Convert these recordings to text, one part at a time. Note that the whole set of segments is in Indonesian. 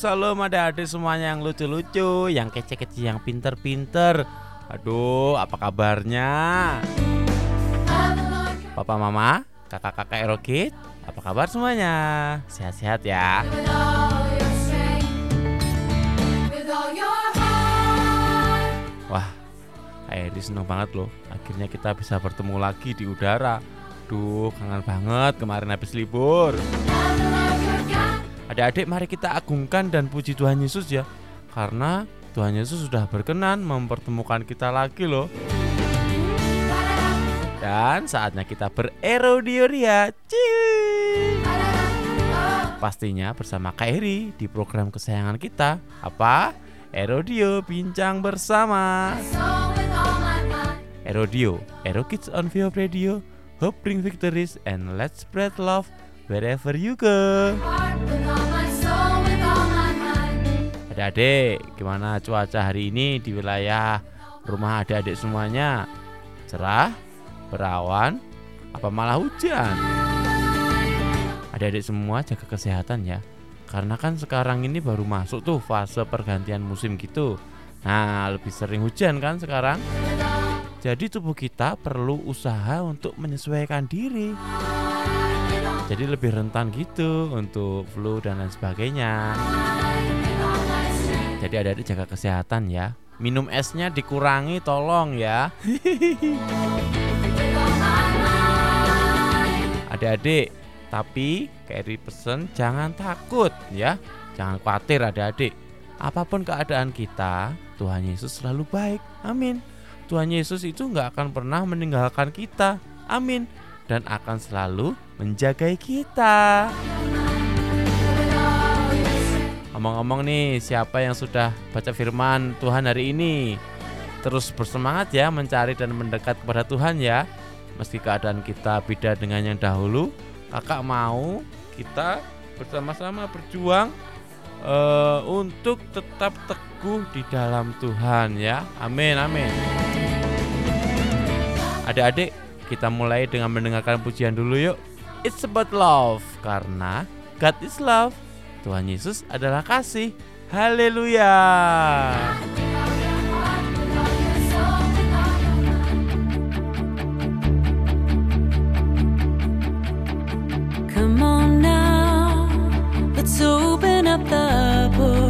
Salam adik-adik semuanya yang lucu-lucu, yang kece-kece, yang pinter-pinter. Aduh, apa kabarnya? Papa Mama, kakak-kakak Erokid, apa kabar semuanya? Sehat-sehat ya. Wah, Kak Eri seneng banget loh. Akhirnya kita bisa bertemu lagi di udara. Duh, kangen banget kemarin habis libur. Adik-adik mari kita agungkan dan puji Tuhan Yesus ya. Karena Tuhan Yesus sudah berkenan mempertemukan kita lagi loh. Dan saatnya kita bererodioria. Cii. Pastinya bersama Kak Eri di program kesayangan kita. Apa? Erodio Bincang Bersama. Erodio, Ero Kids on Vio Radio, Hope Bring Victories and Let's Spread Love wherever you go. Adik-adik, gimana cuaca hari ini di wilayah rumah adik-adik semuanya? Cerah, berawan, apa malah hujan? Adik-adik semua jaga kesehatan ya. Karena kan sekarang ini baru masuk tuh fase pergantian musim gitu. Nah, lebih sering hujan kan sekarang. Jadi tubuh kita perlu usaha untuk menyesuaikan diri. Jadi lebih rentan gitu untuk flu dan lain sebagainya. Jadi adik-adik jaga kesehatan ya. Minum esnya dikurangi tolong ya. Adik-adik, tapi Keri pesen jangan takut ya. Jangan khawatir adik-adik. Apa pun keadaan kita, Tuhan Yesus selalu baik. Amin. Tuhan Yesus itu nggak akan pernah meninggalkan kita. Amin. Dan akan selalu menjagai kita. Ngomong-ngomong nih, siapa yang sudah baca firman Tuhan hari ini? Terus bersemangat ya mencari dan mendekat kepada Tuhan ya. Meski keadaan kita beda dengan yang dahulu, kakak mau kita bersama-sama berjuang uh, untuk tetap teguh di dalam Tuhan ya. Amin, amin. Adik-adik, kita mulai dengan mendengarkan pujian dulu yuk. It's about love karena God is love. Tuhan Yesus adalah kasih. Haleluya. Come on now, let's open up the book.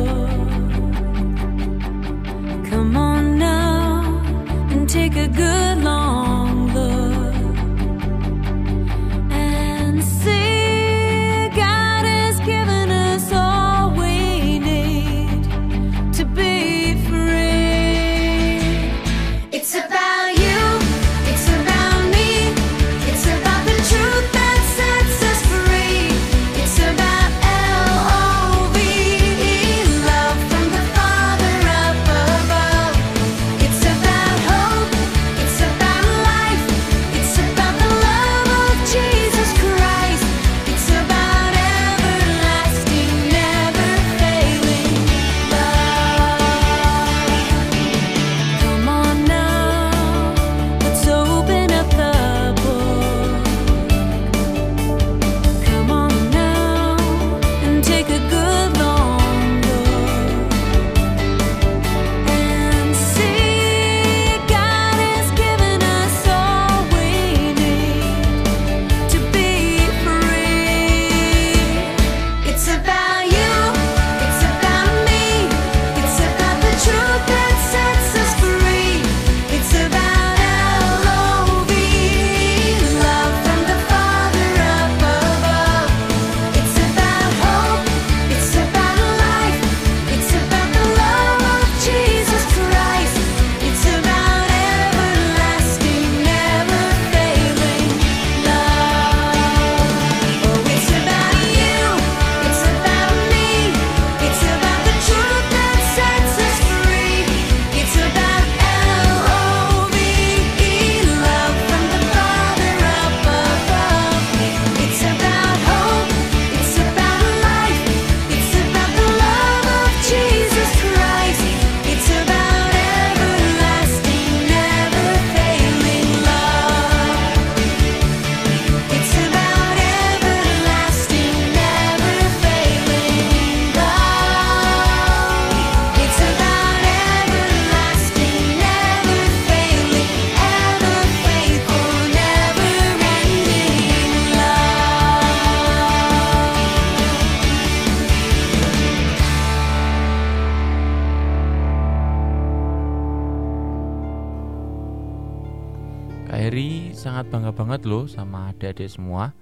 Banget loh sama adik-adik semua.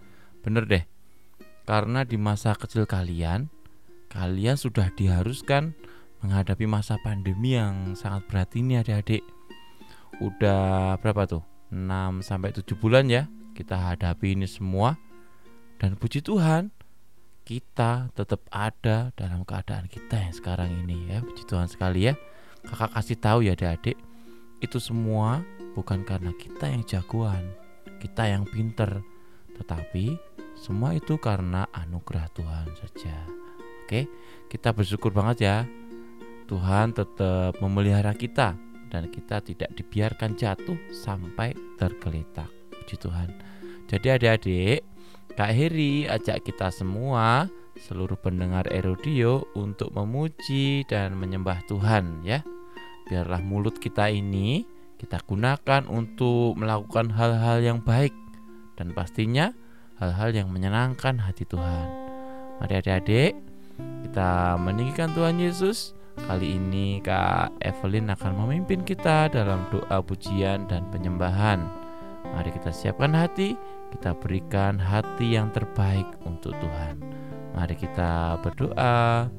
Bener deh. Karena di masa kecil kalian, kalian sudah diharuskan menghadapi masa pandemi yang sangat berat ini adik-adik. Udah berapa tuh? 6 sampai 7 bulan ya kita hadapi ini semua. Dan puji Tuhan, kita tetap ada dalam keadaan kita yang sekarang ini ya. Puji Tuhan sekali ya. Kakak kasih tahu ya adik-adik, itu semua bukan karena kita yang jagoan, kita yang pinter, tetapi semua itu karena anugerah Tuhan saja. Oke, kita bersyukur banget ya. Tuhan tetap memelihara kita dan kita tidak dibiarkan jatuh sampai tergeletak. Puji Tuhan. Jadi adik-adik, Kak Heri ajak kita semua seluruh pendengar Erodio untuk memuji dan menyembah Tuhan ya. Biarlah mulut kita ini kita gunakan untuk melakukan hal-hal yang baik dan pastinya hal-hal yang menyenangkan hati Tuhan. Mari adik-adik, kita meninggikan Tuhan Yesus. Kali ini Kak Evelyn akan memimpin kita dalam doa pujian dan penyembahan. Mari kita siapkan hati, kita berikan hati yang terbaik untuk Tuhan. Mari kita berdoa.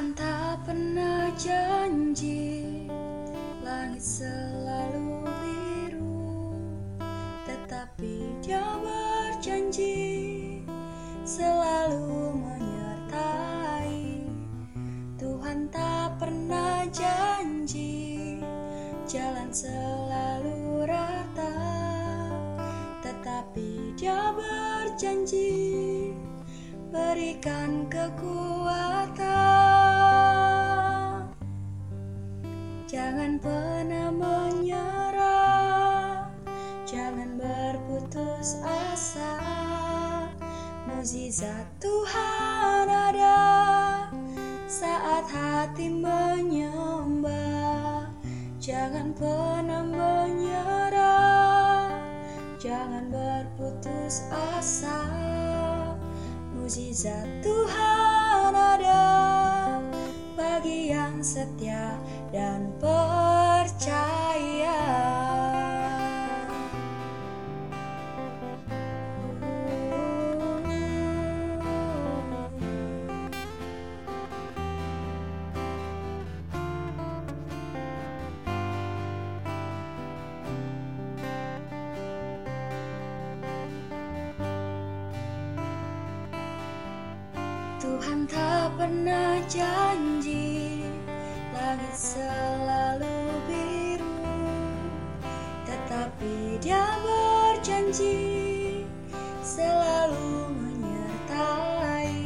Tuhan tak pernah janji Langit selalu biru Tetapi dia berjanji Selalu menyertai Tuhan tak pernah janji Jalan selalu rata Tetapi dia berjanji berikan kekuatan. Jangan pernah menyerah, jangan berputus asa. Mukjizat Tuhan ada saat hati menyembah. Jangan pernah menyerah, jangan berputus asa mukjizat Tuhan ada bagi yang setia dan percaya. Tuhan tak pernah janji langit selalu biru Tetapi dia berjanji selalu menyertai.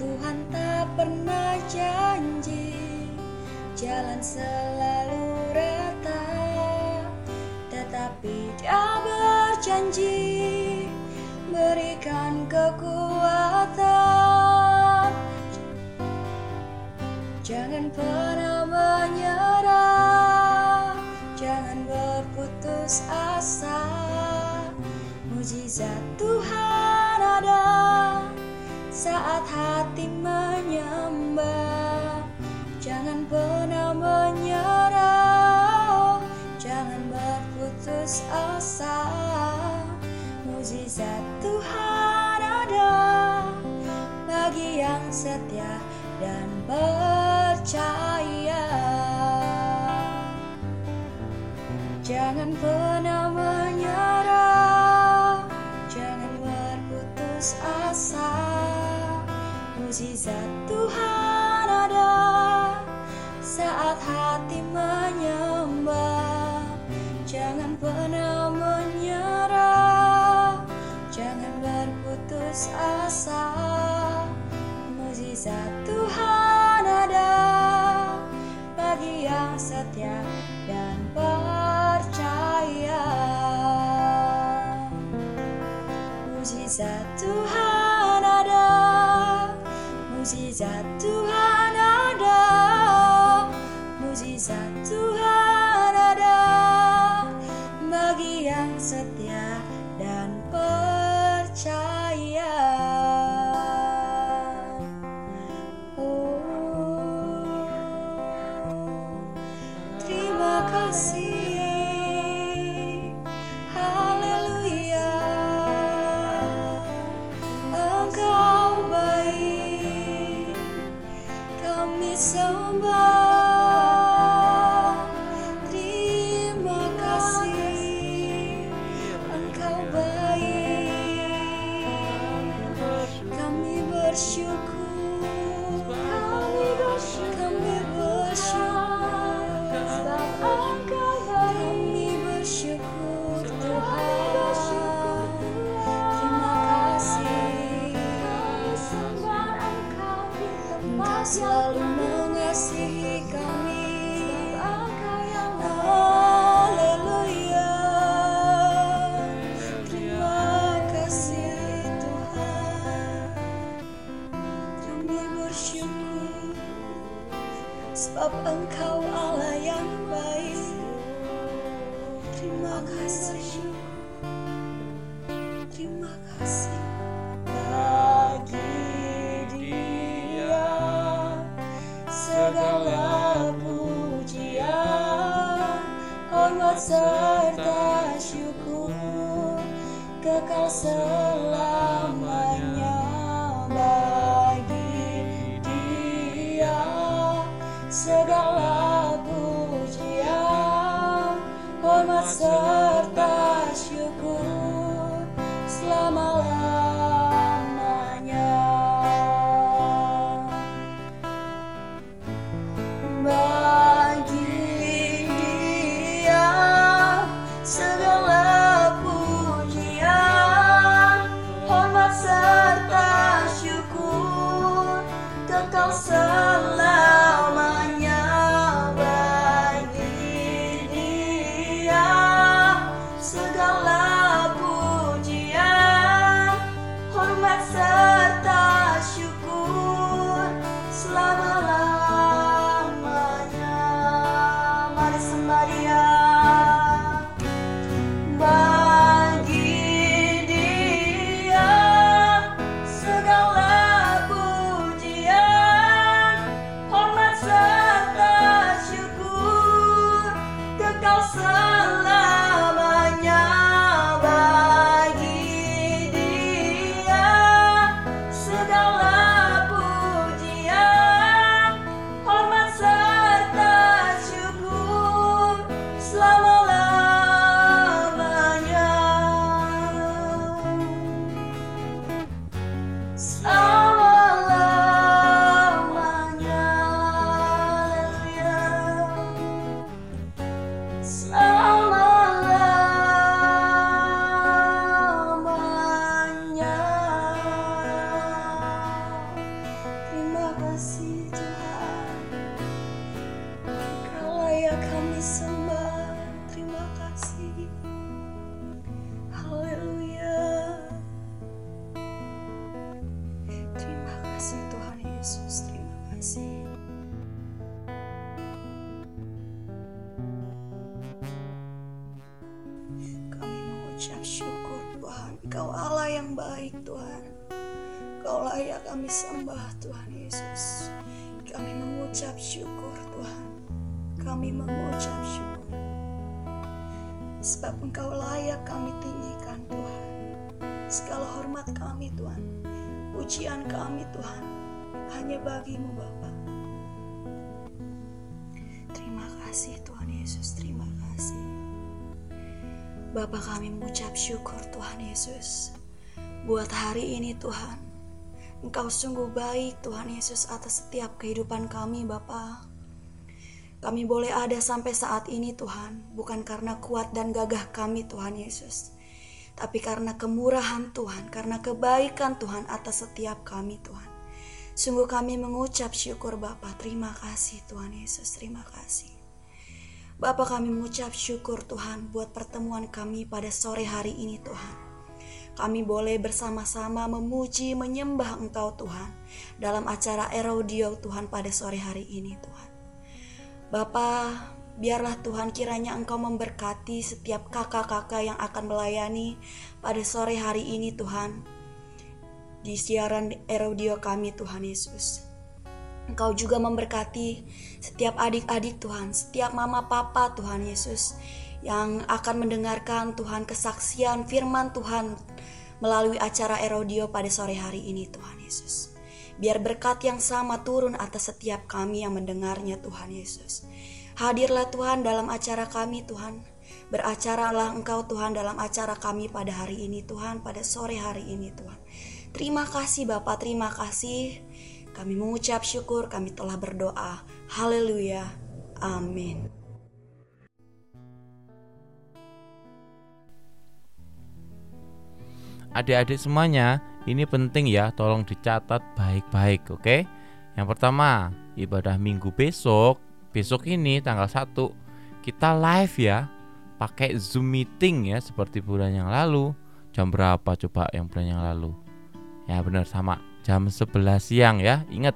Tuhan tak pernah janji jalan selalu rata Tetapi dia berjanji berikan kekuatan Jangan pernah menyerah. Jangan berputus asa. Mujizat Tuhan ada Saat hati menyembah. Jangan pernah menyerah. Jangan berputus asa. Mujizat Tuhan ada bagi yang setia dan percaya. Jangan pernah menyerah, jangan berputus asa. Mujizat Tuhan ada saat hati Mari mengucap syukur Tuhan. Kami mengucap syukur. Sebab Engkau layak kami tinggikan Tuhan. Segala hormat kami Tuhan. Pujian kami Tuhan. Hanya bagimu Bapa. Terima kasih Tuhan Yesus. Terima kasih. Bapa kami mengucap syukur Tuhan Yesus. Buat hari ini Tuhan Engkau sungguh baik Tuhan Yesus atas setiap kehidupan kami Bapa. Kami boleh ada sampai saat ini Tuhan Bukan karena kuat dan gagah kami Tuhan Yesus Tapi karena kemurahan Tuhan Karena kebaikan Tuhan atas setiap kami Tuhan Sungguh kami mengucap syukur Bapa Terima kasih Tuhan Yesus Terima kasih Bapa kami mengucap syukur Tuhan buat pertemuan kami pada sore hari ini Tuhan. Kami boleh bersama-sama memuji, menyembah Engkau Tuhan dalam acara Erodio Tuhan pada sore hari ini Tuhan. Bapa, biarlah Tuhan kiranya Engkau memberkati setiap kakak-kakak yang akan melayani pada sore hari ini Tuhan. Di siaran Erodio kami Tuhan Yesus. Engkau juga memberkati setiap adik-adik Tuhan, setiap mama papa Tuhan Yesus yang akan mendengarkan Tuhan kesaksian firman Tuhan melalui acara Erodio pada sore hari ini Tuhan Yesus. Biar berkat yang sama turun atas setiap kami yang mendengarnya Tuhan Yesus. Hadirlah Tuhan dalam acara kami Tuhan. Beracaralah Engkau Tuhan dalam acara kami pada hari ini Tuhan, pada sore hari ini Tuhan. Terima kasih Bapak, terima kasih. Kami mengucap syukur, kami telah berdoa. Haleluya. Amin. Adik-adik semuanya, ini penting ya, tolong dicatat baik-baik, oke? Yang pertama, ibadah minggu besok, besok ini tanggal 1 kita live ya, pakai Zoom meeting ya seperti bulan yang lalu. Jam berapa coba yang bulan yang lalu? Ya benar sama, jam 11 siang ya. Ingat,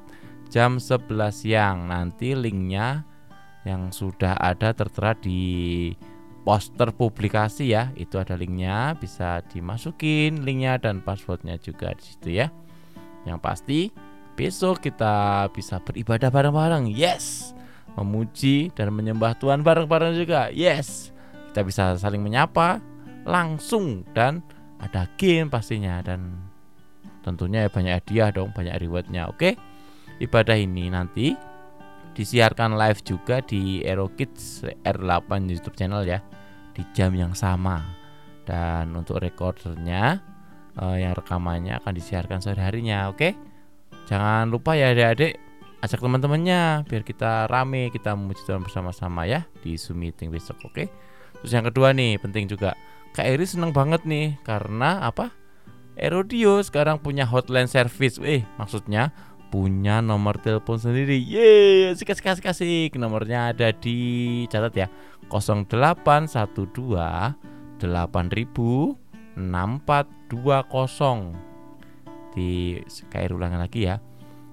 jam 11 siang. Nanti linknya yang sudah ada tertera di poster publikasi ya. Itu ada linknya bisa dimasukin linknya dan passwordnya juga di situ ya. Yang pasti besok kita bisa beribadah bareng-bareng. Yes! Memuji dan menyembah Tuhan bareng-bareng juga. Yes! Kita bisa saling menyapa langsung dan ada game pastinya. Dan tentunya ya banyak hadiah dong banyak rewardnya. Oke? Ibadah ini nanti disiarkan live juga di Aero Kids R8 YouTube channel ya di jam yang sama. Dan untuk recordernya eh, yang rekamannya akan disiarkan sore harinya oke? Jangan lupa ya adik-adik ajak teman-temannya biar kita rame kita memuji Tuhan bersama-sama ya di Zoom meeting besok oke? Terus yang kedua nih penting juga Kak Eri seneng banget nih karena apa? Erodio sekarang punya hotline service. Eh maksudnya punya nomor telepon sendiri. Yeay, kasih kasih kasih kasih. Nomornya ada di catat ya. 0812 8000 6420. Di kayak ulangan lagi ya.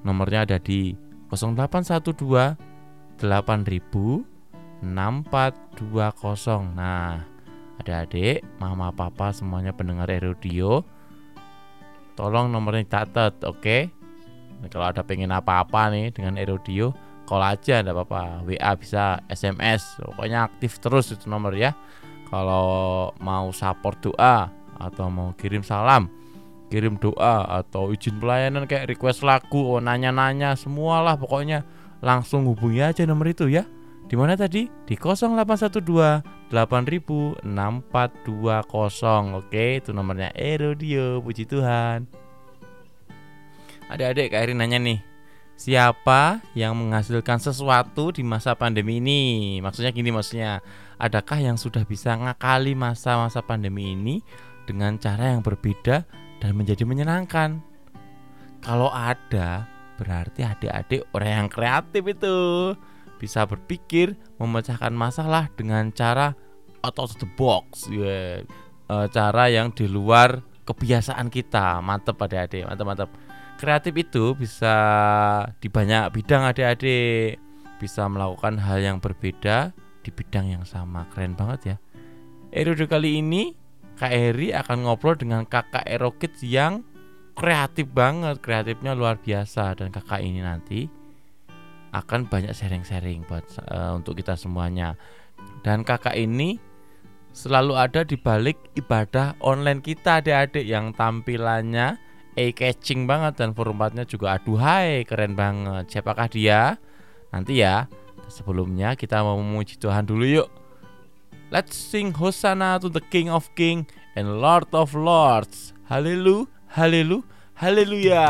Nomornya ada di 0812 8000 6420. Nah, adik-adik, mama papa semuanya pendengar radio tolong nomornya catat, oke? Okay? Nah, kalau ada pengen apa-apa nih dengan Erodio, call aja enggak apa-apa. WA bisa, SMS, pokoknya aktif terus itu nomor ya. Kalau mau support doa atau mau kirim salam, kirim doa atau izin pelayanan kayak request lagu, oh, nanya-nanya semualah pokoknya langsung hubungi aja nomor itu ya. Di mana tadi? Di 0812 8000 6420. Oke, itu nomornya Erodio. Puji Tuhan. Adik-adik Kak Erin nanya nih Siapa yang menghasilkan sesuatu di masa pandemi ini? Maksudnya gini maksudnya Adakah yang sudah bisa ngakali masa-masa pandemi ini Dengan cara yang berbeda dan menjadi menyenangkan Kalau ada berarti adik-adik orang yang kreatif itu Bisa berpikir memecahkan masalah dengan cara out of the box yeah. Cara yang di luar kebiasaan kita Mantep adik-adik, mantep-mantep kreatif itu bisa di banyak bidang adik-adik. Bisa melakukan hal yang berbeda di bidang yang sama. Keren banget ya. Erodo kali ini Kak Eri akan ngobrol dengan kakak Erokit yang kreatif banget. Kreatifnya luar biasa. Dan kakak ini nanti akan banyak sharing-sharing buat uh, untuk kita semuanya. Dan kakak ini selalu ada di balik ibadah online kita adik-adik yang tampilannya eye catching banget dan formatnya juga aduhai keren banget. Siapakah dia? Nanti ya. Sebelumnya kita mau memuji Tuhan dulu yuk. Let's sing Hosanna to the King of King and Lord of Lords. Haleluya, haleluya, haleluya.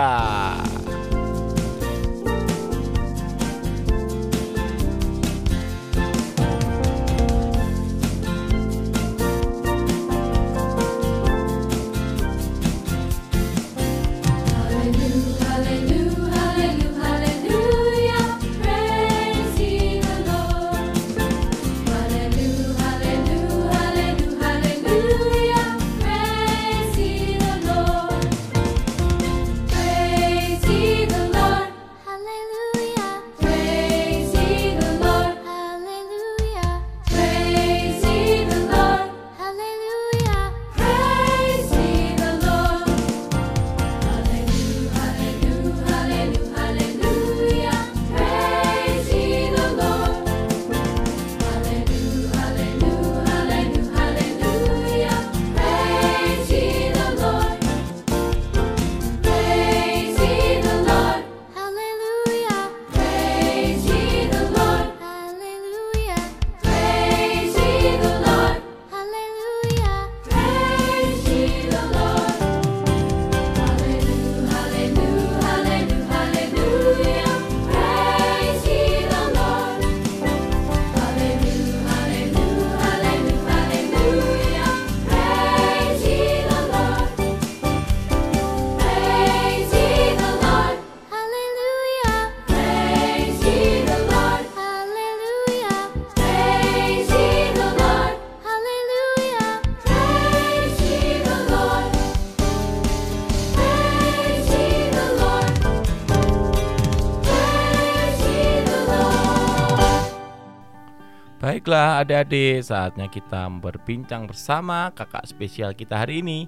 Baiklah adik-adik, saatnya kita berbincang bersama kakak spesial kita hari ini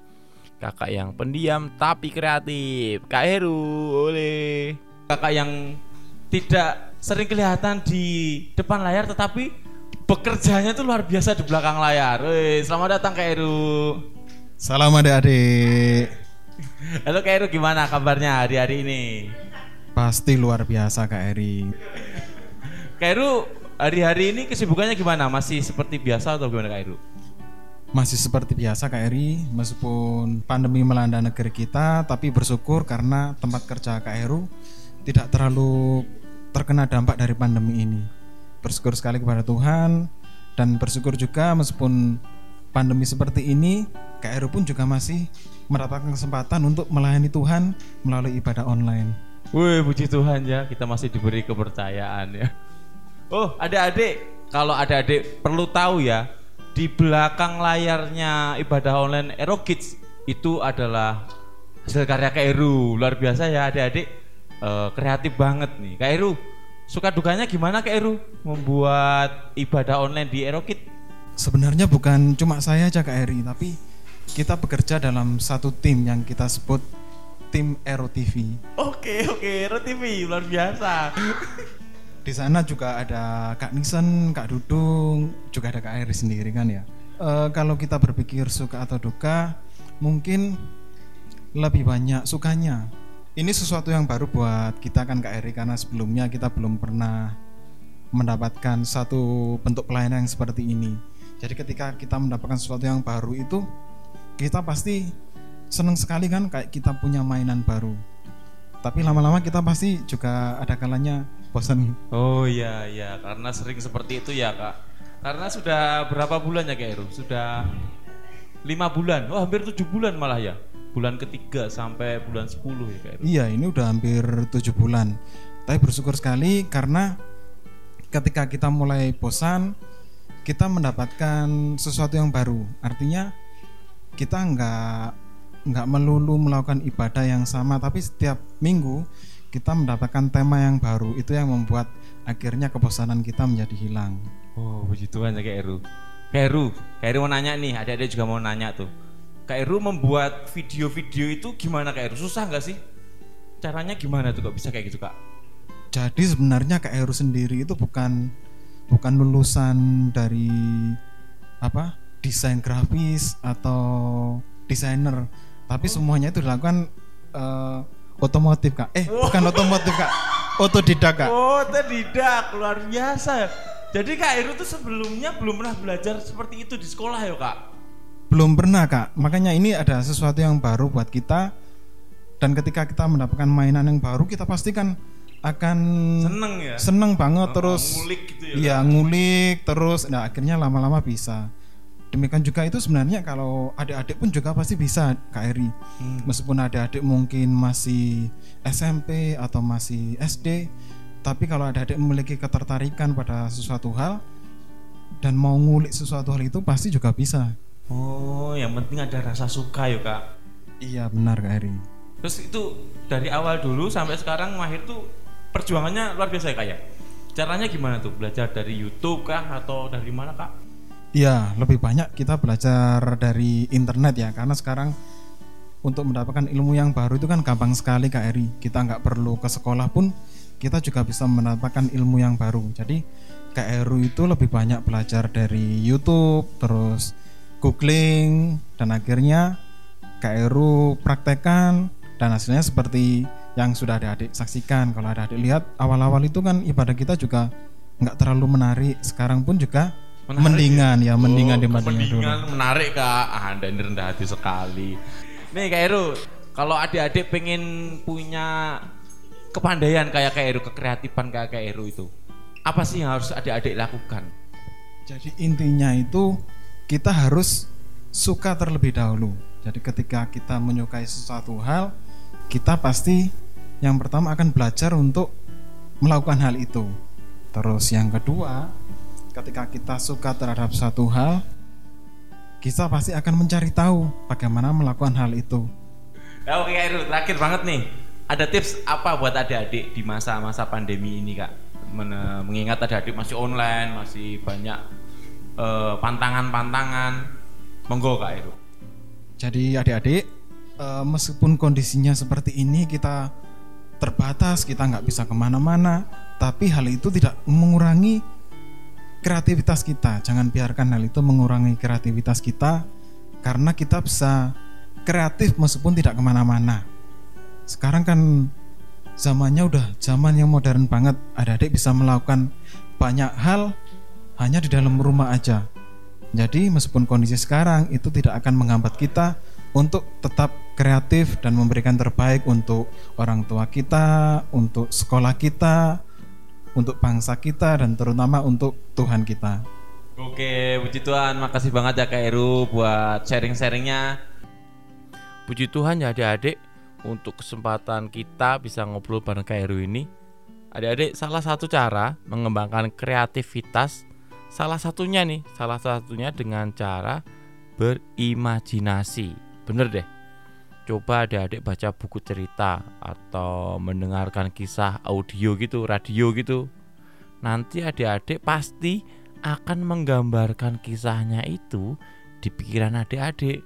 Kakak yang pendiam tapi kreatif, Kak Heru, oleh kakak yang tidak sering kelihatan di depan layar tetapi bekerjanya tuh luar biasa di belakang layar. Wih, selamat datang Kak Heru. Salam adik-adik. Halo Kak Heru, gimana kabarnya hari-hari ini? Pasti luar biasa Kak Eri. Kak Heru, hari-hari ini kesibukannya gimana? Masih seperti biasa atau gimana Kak Heru? Masih seperti biasa Kak Eri, meskipun pandemi melanda negeri kita, tapi bersyukur karena tempat kerja Kak Heru tidak terlalu terkena dampak dari pandemi ini. Bersyukur sekali kepada Tuhan dan bersyukur juga meskipun pandemi seperti ini, Kak Heru pun juga masih mendapatkan kesempatan untuk melayani Tuhan melalui ibadah online. Wih, puji Tuhan ya, kita masih diberi kepercayaan ya. Oh, adik-adik, kalau adik-adik perlu tahu ya, di belakang layarnya ibadah online Ero Kids itu adalah hasil karya Kak Eru. Luar biasa ya adik-adik, Eh, kreatif banget nih. Kak Eru, suka dukanya gimana Kak Eru membuat ibadah online di Ero Kids? Sebenarnya bukan cuma saya aja Kak Eri, tapi kita bekerja dalam satu tim yang kita sebut tim Aero TV. Oke, oke, Ero TV, luar biasa. Di sana juga ada Kak Nisen, Kak Dudung, juga ada Kak Eri sendiri kan ya. Eh, kalau kita berpikir suka atau duka, mungkin lebih banyak sukanya. Ini sesuatu yang baru buat kita kan Kak Eri karena sebelumnya kita belum pernah mendapatkan satu bentuk pelayanan yang seperti ini. Jadi ketika kita mendapatkan sesuatu yang baru itu kita pasti senang sekali kan kayak kita punya mainan baru. Tapi lama-lama kita pasti juga ada kalanya bosan. Oh iya iya karena sering seperti itu ya kak. Karena sudah berapa bulan ya kak Eru? Sudah lima bulan. Oh hampir tujuh bulan malah ya. Bulan ketiga sampai bulan 10 ya kak Eru. Iya, ini udah hampir tujuh bulan. Tapi bersyukur sekali karena ketika kita mulai bosan, kita mendapatkan sesuatu yang baru. Artinya kita nggak nggak melulu melakukan ibadah yang sama, tapi setiap minggu kita mendapatkan tema yang baru. Itu yang membuat akhirnya kebosanan kita menjadi hilang. Oh puji Tuhan ya kak Eru. Kak Eru, kak Eru mau nanya nih. Adik-adik juga mau nanya tuh. Kak Eru membuat video-video itu gimana kak Eru? Susah nggak sih? Caranya gimana tuh kok bisa kayak gitu kak? Jadi sebenarnya Kak Heru sendiri itu bukan bukan lulusan dari apa desain grafis atau desainer, tapi semuanya itu dilakukan eh, otomotif kak. Eh bukan otomotif kak, otodidak kak. Oh tidak, luar biasa. Jadi kak Eru tuh sebelumnya belum pernah belajar seperti itu di sekolah ya kak? Belum pernah kak, makanya ini ada sesuatu yang baru buat kita. Dan ketika kita mendapatkan mainan yang baru, kita pasti kan akan Seneng ya? seneng banget Oh, terus ngulik gitu ya, iya ngulik terus nah akhirnya lama-lama bisa demikian juga itu sebenarnya kalau adik-adik pun juga pasti bisa Kak Eri Hmm. meskipun adik-adik mungkin masih SMP atau masih SD tapi kalau adik-adik memiliki ketertarikan pada sesuatu hal dan mau ngulik sesuatu hal itu pasti juga bisa Oh, yang penting ada rasa suka ya kak. iya benar Kak Eri Terus itu dari awal dulu sampai sekarang Mahir tuh perjuangannya luar biasa ya kak ya. Caranya gimana tuh? Belajar dari YouTube kah atau dari mana kak? Iya, lebih banyak kita belajar dari internet ya, karena sekarang untuk mendapatkan ilmu yang baru itu kan gampang sekali Kak Eri. Kita nggak perlu ke sekolah pun, kita juga bisa mendapatkan ilmu yang baru. Jadi Kak Eru itu lebih banyak belajar dari YouTube, terus googling, dan akhirnya Kak Eru praktekkan dan hasilnya seperti yang sudah adik-adik saksikan. Kalau adik-adik lihat awal-awal itu kan ibadah kita juga nggak terlalu menarik. Sekarang pun juga Menarik mendingan ya, mendingan Oh, dibandingkan dulu. mendingan menarik kak. Ah, anda ini rendah hati sekali. Nih kak Eru, kalau adik-adik pengen punya kepandaian kayak kak Eru, kekreatifan kayak kak Eru itu, apa sih yang harus adik-adik lakukan? Jadi intinya itu kita harus suka terlebih dahulu. Jadi ketika kita menyukai sesuatu hal, kita pasti yang pertama akan belajar untuk melakukan hal itu. Terus yang kedua, ketika kita suka terhadap satu hal, kita pasti akan mencari tahu bagaimana melakukan hal itu. Ya, oke Kak terakhir banget nih. Ada tips apa buat adik-adik di masa-masa pandemi ini kak? Men- mengingat adik-adik masih online, masih banyak eh, pantangan-pantangan. Monggo Kak Heru. Jadi adik-adik, eh, meskipun kondisinya seperti ini kita terbatas, kita nggak bisa ke mana-mana, tapi hal itu tidak mengurangi kreativitas kita. Jangan biarkan hal itu mengurangi kreativitas kita, karena kita bisa kreatif meskipun tidak ke mana-mana. Sekarang kan zamannya udah zaman yang modern banget. Adik-adik bisa melakukan banyak hal hanya di dalam rumah aja. Jadi meskipun kondisi sekarang itu tidak akan menghambat kita untuk tetap kreatif dan memberikan terbaik untuk orang tua kita, untuk sekolah kita, untuk bangsa kita dan terutama untuk Tuhan kita. Oke, puji Tuhan. Makasih banget ya Kak Heru buat sharing-sharingnya. Puji Tuhan ya adik-adik untuk kesempatan kita bisa ngobrol bareng Kak Heru ini. Adik-adik salah satu cara mengembangkan kreativitas salah satunya nih, salah satunya dengan cara berimajinasi. Bener deh. Coba adik-adik baca buku cerita atau mendengarkan kisah audio gitu, radio gitu. Nanti adik-adik pasti akan menggambarkan kisahnya itu di pikiran adik-adik.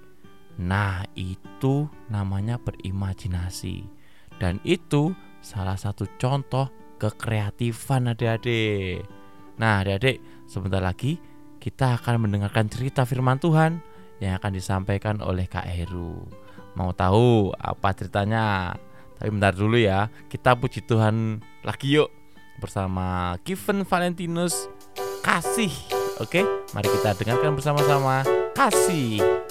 Nah, itu namanya berimajinasi. Dan itu salah satu contoh kekreatifan adik-adik. Nah, adik-adik, sebentar lagi kita akan mendengarkan cerita firman Tuhan yang akan disampaikan oleh Kak Heru. Mau tahu apa ceritanya? Tapi bentar dulu ya, kita puji Tuhan lagi yuk bersama Kiven Valentinus Kasih. Oke, mari kita dengarkan bersama-sama. Kasih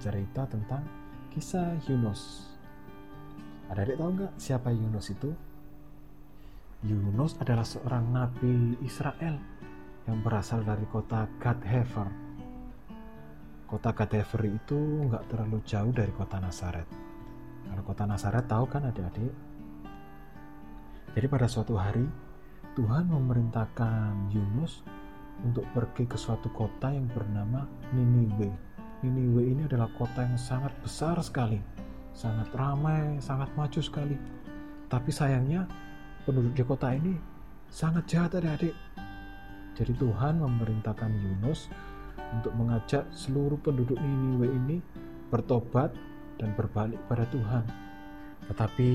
bercerita tentang kisah Yunus. Adik-adik tahu nggak siapa Yunus itu? Yunus adalah seorang nabi Israel yang berasal dari kota Gadhefer. Kota Gadhefer itu nggak terlalu jauh dari kota Nazaret. Kalau kota Nazaret tahu kan adik-adik? Jadi pada suatu hari Tuhan memerintahkan Yunus untuk pergi ke suatu kota yang bernama Niniwe. Niniwe ini adalah kota yang sangat besar sekali, sangat ramai, sangat maju sekali. Tapi sayangnya penduduk di kota ini sangat jahat adik-adik. Jadi Tuhan memerintahkan Yunus untuk mengajak seluruh penduduk Niniwe ini bertobat dan berbalik pada Tuhan. Tetapi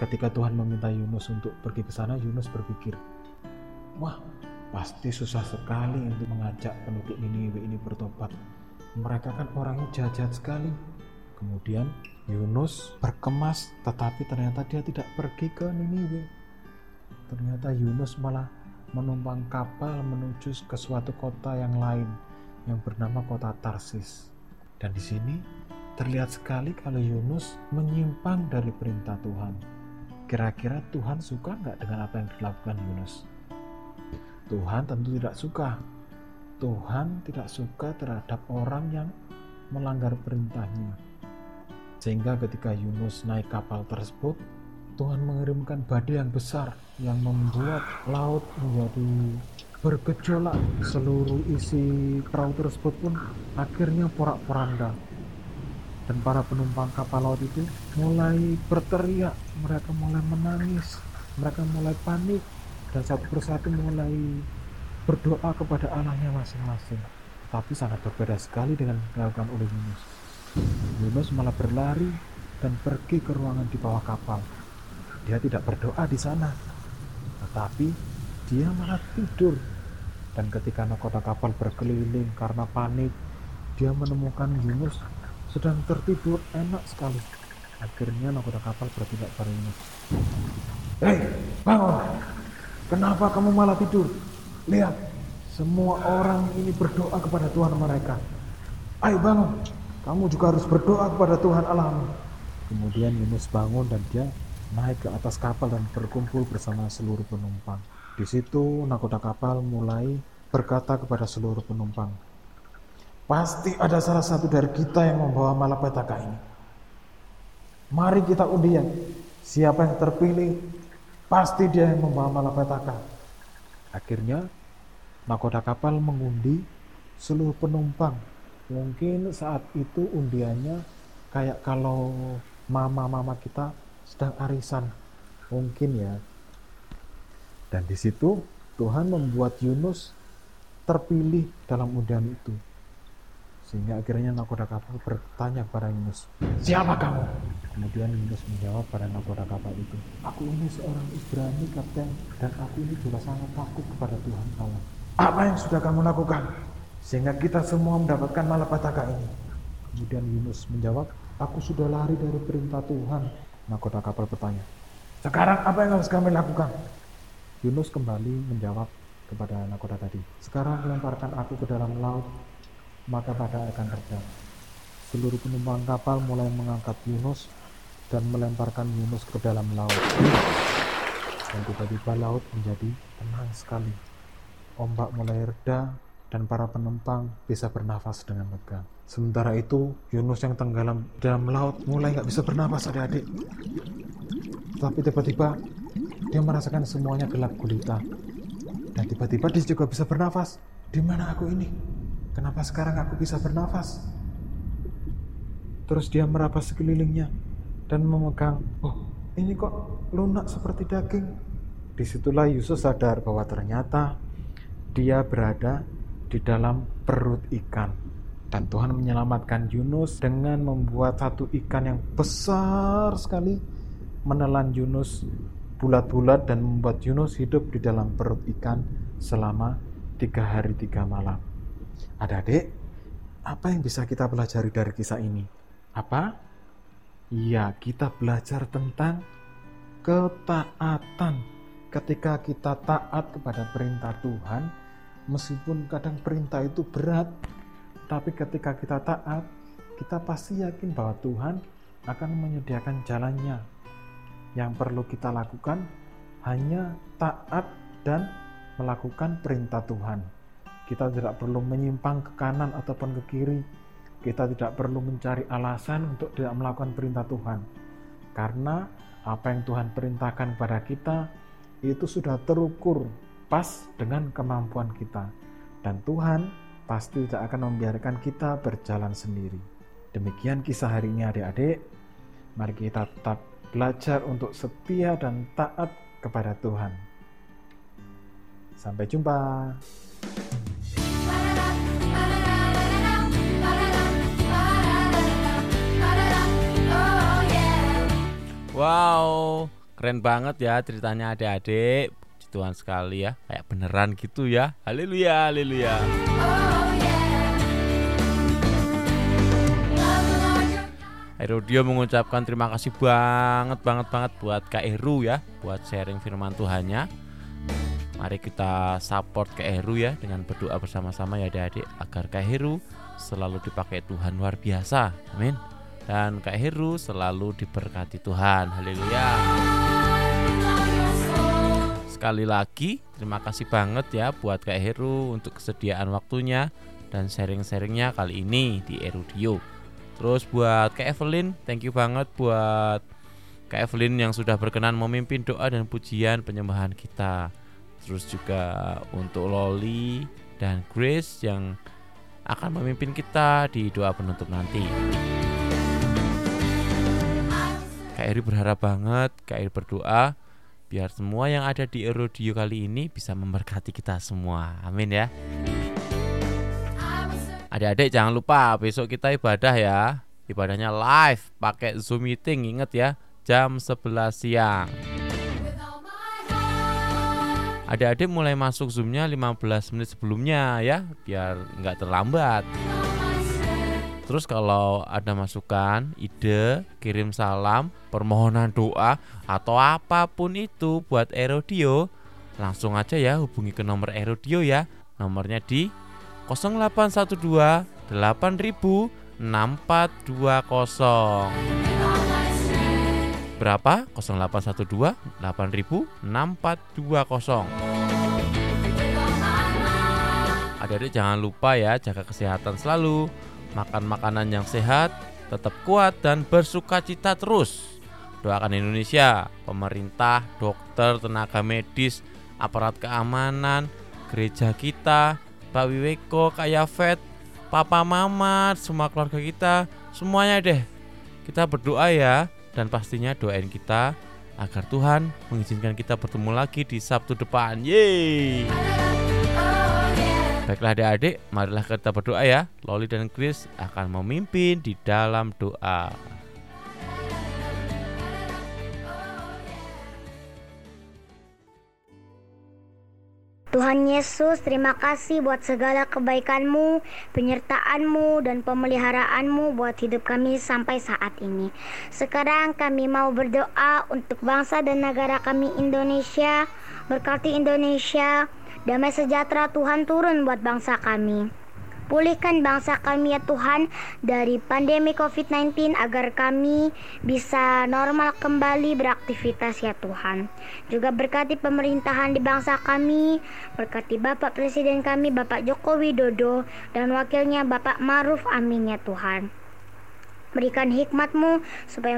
ketika Tuhan meminta Yunus untuk pergi ke sana, Yunus berpikir, "Wah, pasti susah sekali untuk mengajak penduduk Niniwe ini bertobat. Mereka kan orangnya jahat-jahat sekali." Kemudian Yunus berkemas, tetapi ternyata dia tidak pergi ke Niniwe. Ternyata Yunus malah menumpang kapal menuju ke suatu kota yang lain yang bernama kota Tarsis. Dan di sini terlihat sekali kalau Yunus menyimpang dari perintah Tuhan. Kira-kira Tuhan suka nggak dengan apa yang dilakukan Yunus? Tuhan tentu tidak suka. Tuhan tidak suka terhadap orang yang melanggar perintahnya. Sehingga ketika Yunus naik kapal tersebut, Tuhan mengirimkan badai yang besar yang membuat laut menjadi bergejolak. Seluruh isi perahu tersebut pun akhirnya porak-poranda. Dan para penumpang kapal laut itu mulai berteriak, mereka mulai menangis, mereka mulai panik, dan satu persatu mulai berdoa kepada Allahnya masing-masing. Tapi sangat berbeda sekali dengan dilakukan oleh Yunus. Yunus malah berlari dan pergi ke ruangan di bawah kapal. Dia tidak berdoa di sana, tetapi dia malah tidur. Dan ketika nahkoda kapal berkeliling karena panik, dia menemukan Yunus sedang tertidur enak sekali. Akhirnya nahkoda kapal bertindak pada Yunus. Hei, bangun! Kenapa kamu malah tidur? Lihat, semua orang ini berdoa kepada Tuhan mereka. Ayo bangun, kamu juga harus berdoa kepada Tuhan Allahmu. Kemudian Yunus bangun dan dia naik ke atas kapal dan berkumpul bersama seluruh penumpang. Di situ nakoda kapal mulai berkata kepada seluruh penumpang, Pasti ada salah satu dari kita yang membawa malapetaka ini. Mari kita undian. Siapa yang terpilih, pasti dia yang membawa malapetaka. Akhirnya, nakoda kapal mengundi seluruh penumpang. Mungkin saat itu undiannya kayak kalau mama-mama kita sedang arisan. Mungkin ya. Dan di situ Tuhan membuat Yunus terpilih dalam undian itu. Sehingga akhirnya nakoda kapal bertanya kepada Yunus, Siapa kamu? Kemudian Yunus menjawab pada nakoda kapal itu, Aku ini seorang Ibrani kapten dan aku ini juga sangat takut kepada Tuhan Allah. Apa yang sudah kamu lakukan? Sehingga kita semua mendapatkan malapetaka ini. Kemudian Yunus menjawab, Aku sudah lari dari perintah Tuhan. Nakoda kapal bertanya, Sekarang apa yang harus kami lakukan? Yunus kembali menjawab kepada nakoda tadi, Sekarang lemparkan aku ke dalam laut maka pada akan terjadi. Seluruh penumpang kapal mulai mengangkat Yunus dan melemparkan Yunus ke dalam laut. Dan tiba-tiba laut menjadi tenang sekali. Ombak mulai reda dan para penumpang bisa bernafas dengan lega. Sementara itu, Yunus yang tenggelam dalam laut mulai nggak bisa bernafas adik-adik. Tapi tiba-tiba dia merasakan semuanya gelap gulita. Dan tiba-tiba dia juga bisa bernafas. Di mana aku ini? Kenapa sekarang aku bisa bernafas? Terus dia meraba sekelilingnya dan memegang, oh ini kok lunak seperti daging. Di situlah Yusuf sadar bahwa ternyata dia berada di dalam perut ikan. Dan Tuhan menyelamatkan Yunus dengan membuat satu ikan yang besar sekali menelan Yunus bulat-bulat dan membuat Yunus hidup di dalam perut ikan selama tiga hari tiga malam. Adik-adik, apa yang bisa kita pelajari dari kisah ini? Apa? Iya, kita belajar tentang ketaatan. Ketika kita taat kepada perintah Tuhan, meskipun kadang perintah itu berat, tapi ketika kita taat, kita pasti yakin bahwa Tuhan akan menyediakan jalannya. Yang perlu kita lakukan hanya taat dan melakukan perintah Tuhan. Kita tidak perlu menyimpang ke kanan ataupun ke kiri. Kita tidak perlu mencari alasan untuk tidak melakukan perintah Tuhan. Karena apa yang Tuhan perintahkan kepada kita itu sudah terukur pas dengan kemampuan kita. Dan Tuhan pasti tidak akan membiarkan kita berjalan sendiri. Demikian kisah hari ini adik-adik. Mari kita tetap belajar untuk setia dan taat kepada Tuhan. Sampai jumpa. Wow, keren banget ya ceritanya adik-adik. Tuhan sekali ya, kayak beneran gitu ya. Haleluya, haleluya. Herodio mengucapkan terima kasih banget banget banget buat Kak Heru ya, buat sharing firman Tuhannya. Mari kita support Kak Heru ya dengan berdoa bersama-sama ya adik-adik agar Kak Heru selalu dipakai Tuhan luar biasa. Amin. Dan Kak Heru selalu diberkati Tuhan. Haleluya. Sekali lagi terima kasih banget ya buat Kak Heru untuk kesediaan waktunya dan sharing-sharingnya kali ini di Erudio. Terus buat Kak Evelyn, thank you banget buat Kak Evelyn yang sudah berkenan memimpin doa dan pujian penyembahan kita. Terus juga untuk Loli dan Grace yang akan memimpin kita di doa penutup nanti. Kak Eri berharap banget, Kak Eri berdoa biar semua yang ada di Erodio kali ini bisa memberkati kita semua. Amin ya. Adik-adik jangan lupa besok kita ibadah ya. Ibadahnya live pakai Zoom meeting inget ya jam 11 siang. Adik-adik mulai masuk Zoomnya 15 menit sebelumnya ya biar nggak terlambat. Terus kalau ada masukan, ide, kirim salam, permohonan doa atau apa pun itu buat Erodio, langsung aja ya hubungi ke nomor Erodio ya. Nomornya di 0812 8000 6420. Berapa? 0812 8000 6420. Adik-adik jangan lupa ya jaga kesehatan selalu, makan makanan yang sehat, tetap kuat dan bersuka cita terus. Doakan Indonesia, pemerintah, dokter, tenaga medis, aparat keamanan, gereja kita, Pak Wiweko, Kak Yafet, Papa Mama, semua keluarga kita, semuanya deh. Kita berdoa ya dan pastinya doain kita agar Tuhan mengizinkan kita bertemu lagi di Sabtu depan. Yeay! Baiklah adik-adik, marilah kita berdoa ya. Loli dan Chris akan memimpin di dalam doa. Tuhan Yesus, terima kasih buat segala kebaikan-Mu, penyertaan-Mu, dan pemeliharaan-Mu buat hidup kami sampai saat ini. Sekarang kami mau berdoa untuk bangsa dan negara kami Indonesia. Berkati Indonesia, damai sejahtera Tuhan turun buat bangsa kami. Pulihkan bangsa kami ya Tuhan dari pandemi COVID-19 agar kami bisa normal kembali beraktivitas ya Tuhan. Juga berkati pemerintahan di bangsa kami, berkati Bapak Presiden kami Bapak Joko Widodo dan wakilnya Bapak Maruf Amin ya Tuhan. Berikan hikmat-Mu supaya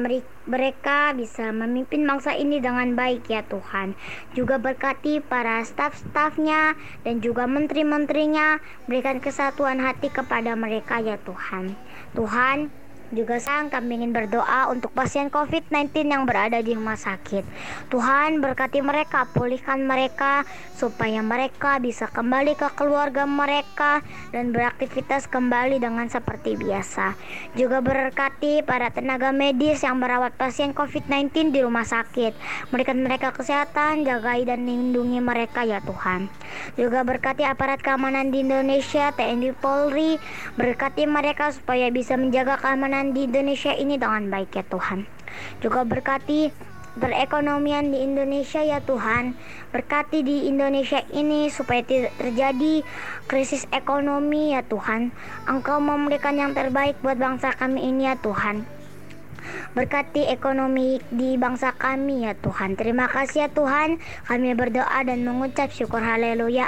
mereka bisa memimpin bangsa ini dengan baik ya Tuhan. Juga berkati para staf-stafnya dan juga menteri-menterinya. Berikan kesatuan hati kepada mereka ya Tuhan. Tuhan, juga sang kami ingin berdoa untuk pasien COVID-19 yang berada di rumah sakit. Tuhan berkati mereka, pulihkan mereka supaya mereka bisa kembali ke keluarga mereka dan beraktivitas kembali dengan seperti biasa. Juga berkati para tenaga medis yang merawat pasien COVID-19 di rumah sakit. Berikan mereka kesehatan, jagai dan lindungi mereka ya Tuhan. Juga berkati aparat keamanan di Indonesia, TNI Polri, berkati mereka supaya bisa menjaga keamanan di Indonesia ini dengan baik ya Tuhan. Juga berkati perekonomian di Indonesia ya Tuhan. Berkati di Indonesia ini supaya tidak terjadi krisis ekonomi ya Tuhan. Engkau memberikan yang terbaik buat bangsa kami ini ya Tuhan. Berkati ekonomi di bangsa kami ya Tuhan. Terima kasih ya Tuhan. Kami berdoa dan mengucap syukur haleluya.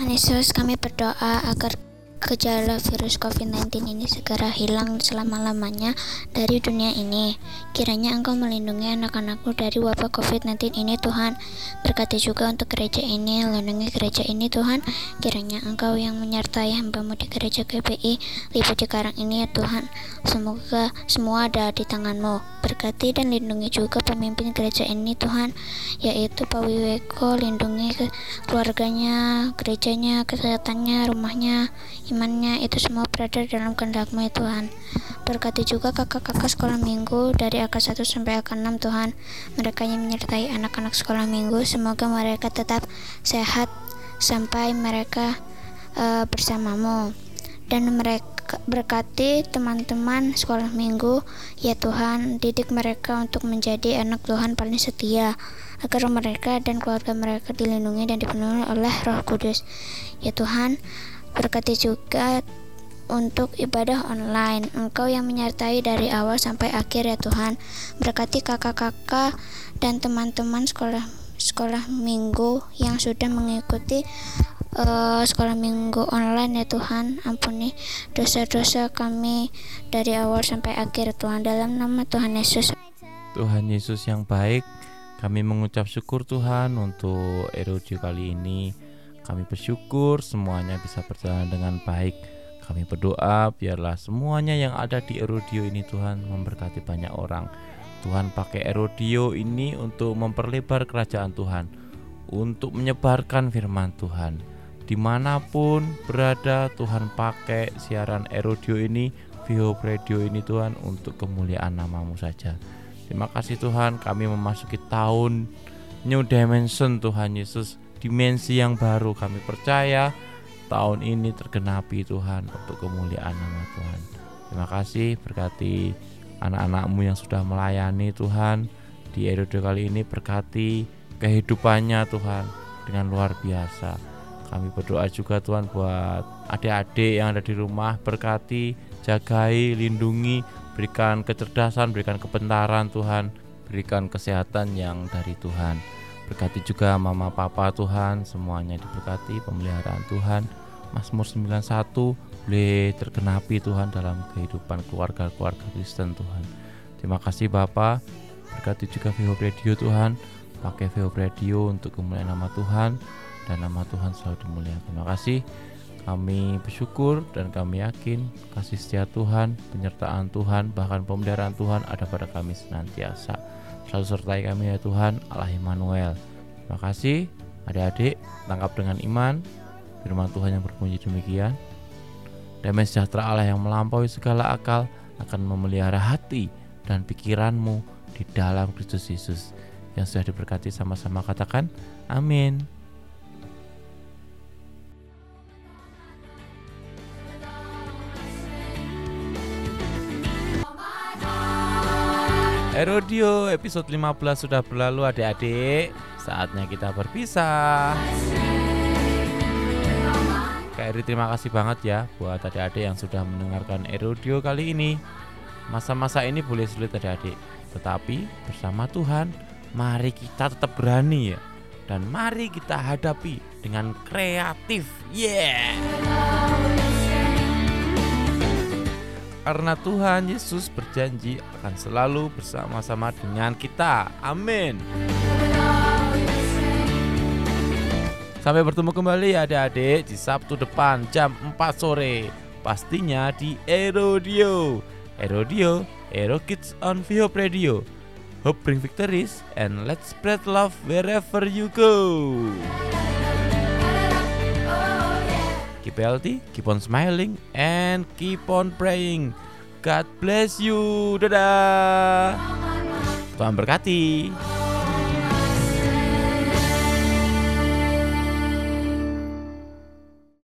Yesus, kami berdoa agar gejala virus COVID-19 ini segera hilang selama-lamanya dari dunia ini. Kiranya Engkau melindungi anak-anakku dari wabah COVID-19 ini Tuhan. Berkati juga untuk gereja ini, lindungi gereja ini Tuhan. Kiranya Engkau yang menyertai hambamu di gereja GPI Lipo Cikarang ini ya Tuhan. Semoga semua ada di tanganmu. Berkati dan lindungi juga pemimpin gereja ini Tuhan, yaitu Pak Wiweko, lindungi ke keluarganya, gerejanya, kesehatannya, rumahnya, imannya itu semua berada dalam kehendakmu ya Tuhan. Berkati juga kakak-kakak sekolah minggu dari AK 1 sampai AK 6 Tuhan. Mereka yang menyertai anak-anak sekolah minggu. Semoga mereka tetap sehat sampai mereka eh, bersamamu. Dan mereka berkati teman-teman sekolah minggu ya Tuhan. Didik mereka untuk menjadi anak Tuhan paling setia. Agar mereka dan keluarga mereka dilindungi dan dipenuhi oleh Roh Kudus. Ya Tuhan berkati juga untuk ibadah online. Engkau yang menyertai dari awal sampai akhir ya Tuhan. Berkati kakak-kakak dan teman-teman sekolah sekolah minggu yang sudah mengikuti eh, sekolah minggu online ya Tuhan. Ampuni dosa-dosa kami dari awal sampai akhir Tuhan. Dalam nama Tuhan Yesus. Tuhan Yesus yang baik, kami mengucap syukur Tuhan untuk erodio kali ini. Kami bersyukur semuanya bisa berjalan dengan baik. Kami berdoa biarlah semuanya yang ada di erodio ini Tuhan memberkati banyak orang. Tuhan pakai erodio ini untuk memperlebar kerajaan Tuhan, untuk menyebarkan firman Tuhan. Di mana pun berada Tuhan pakai siaran erodio ini, Vihope Radio ini Tuhan untuk kemuliaan namamu saja. Terima kasih Tuhan kami memasuki tahun New Dimension Tuhan Yesus Dimensi yang baru. Kami percaya Tahun ini tergenapi Tuhan Untuk kemuliaan nama Tuhan. Terima kasih berkati anak-anakmu yang sudah melayani Tuhan. Di erodo kali ini berkati kehidupannya Tuhan Dengan luar biasa. Kami berdoa juga Tuhan buat adik-adik yang ada di rumah Berkati, jagai, lindungi berikan kecerdasan, berikan kebentaran Tuhan, berikan kesehatan yang dari Tuhan. Berkati juga mama papa Tuhan, semuanya diberkati pemeliharaan Tuhan. Mazmur 91 boleh tergenapi Tuhan dalam kehidupan keluarga-keluarga Kristen Tuhan. Terima kasih Bapa. Berkati juga Vihope Radio Tuhan. Pakai Vihope Radio untuk kemuliaan nama Tuhan dan nama Tuhan selalu dimuliakan. Terima kasih. Kami bersyukur dan kami yakin kasih setia Tuhan, penyertaan Tuhan, bahkan pemeliharaan Tuhan ada pada kami senantiasa. Selalu sertai kami ya Tuhan, Allah Immanuel. Terima kasih adik-adik, tangkap dengan iman firman Tuhan yang berbunyi demikian. Damai sejahtera Allah yang melampaui segala akal akan memelihara hati dan pikiranmu di dalam Kristus Yesus. Yang sudah diberkati sama-sama katakan amin. Erodio episode 15 sudah berlalu adik-adik. Saatnya kita berpisah. Kak Eri terima kasih banget ya Buat adik-adik yang sudah mendengarkan Erodio kali ini. Masa-masa ini boleh sulit adik-adik. Tetapi bersama Tuhan Mari kita tetap berani ya. Dan mari kita hadapi dengan kreatif. Yeah karena Tuhan Yesus berjanji akan selalu bersama-sama dengan kita. Amin. Sampai bertemu kembali adik-adik di Sabtu depan jam 4 sore. Pastinya di Erodio. Erodio, Ero Kids on Vihope Radio. Hope bring victories and let's spread love wherever you go. Keep healthy, keep on smiling, and keep on praying. God bless you. Dadah. Tuhan berkati.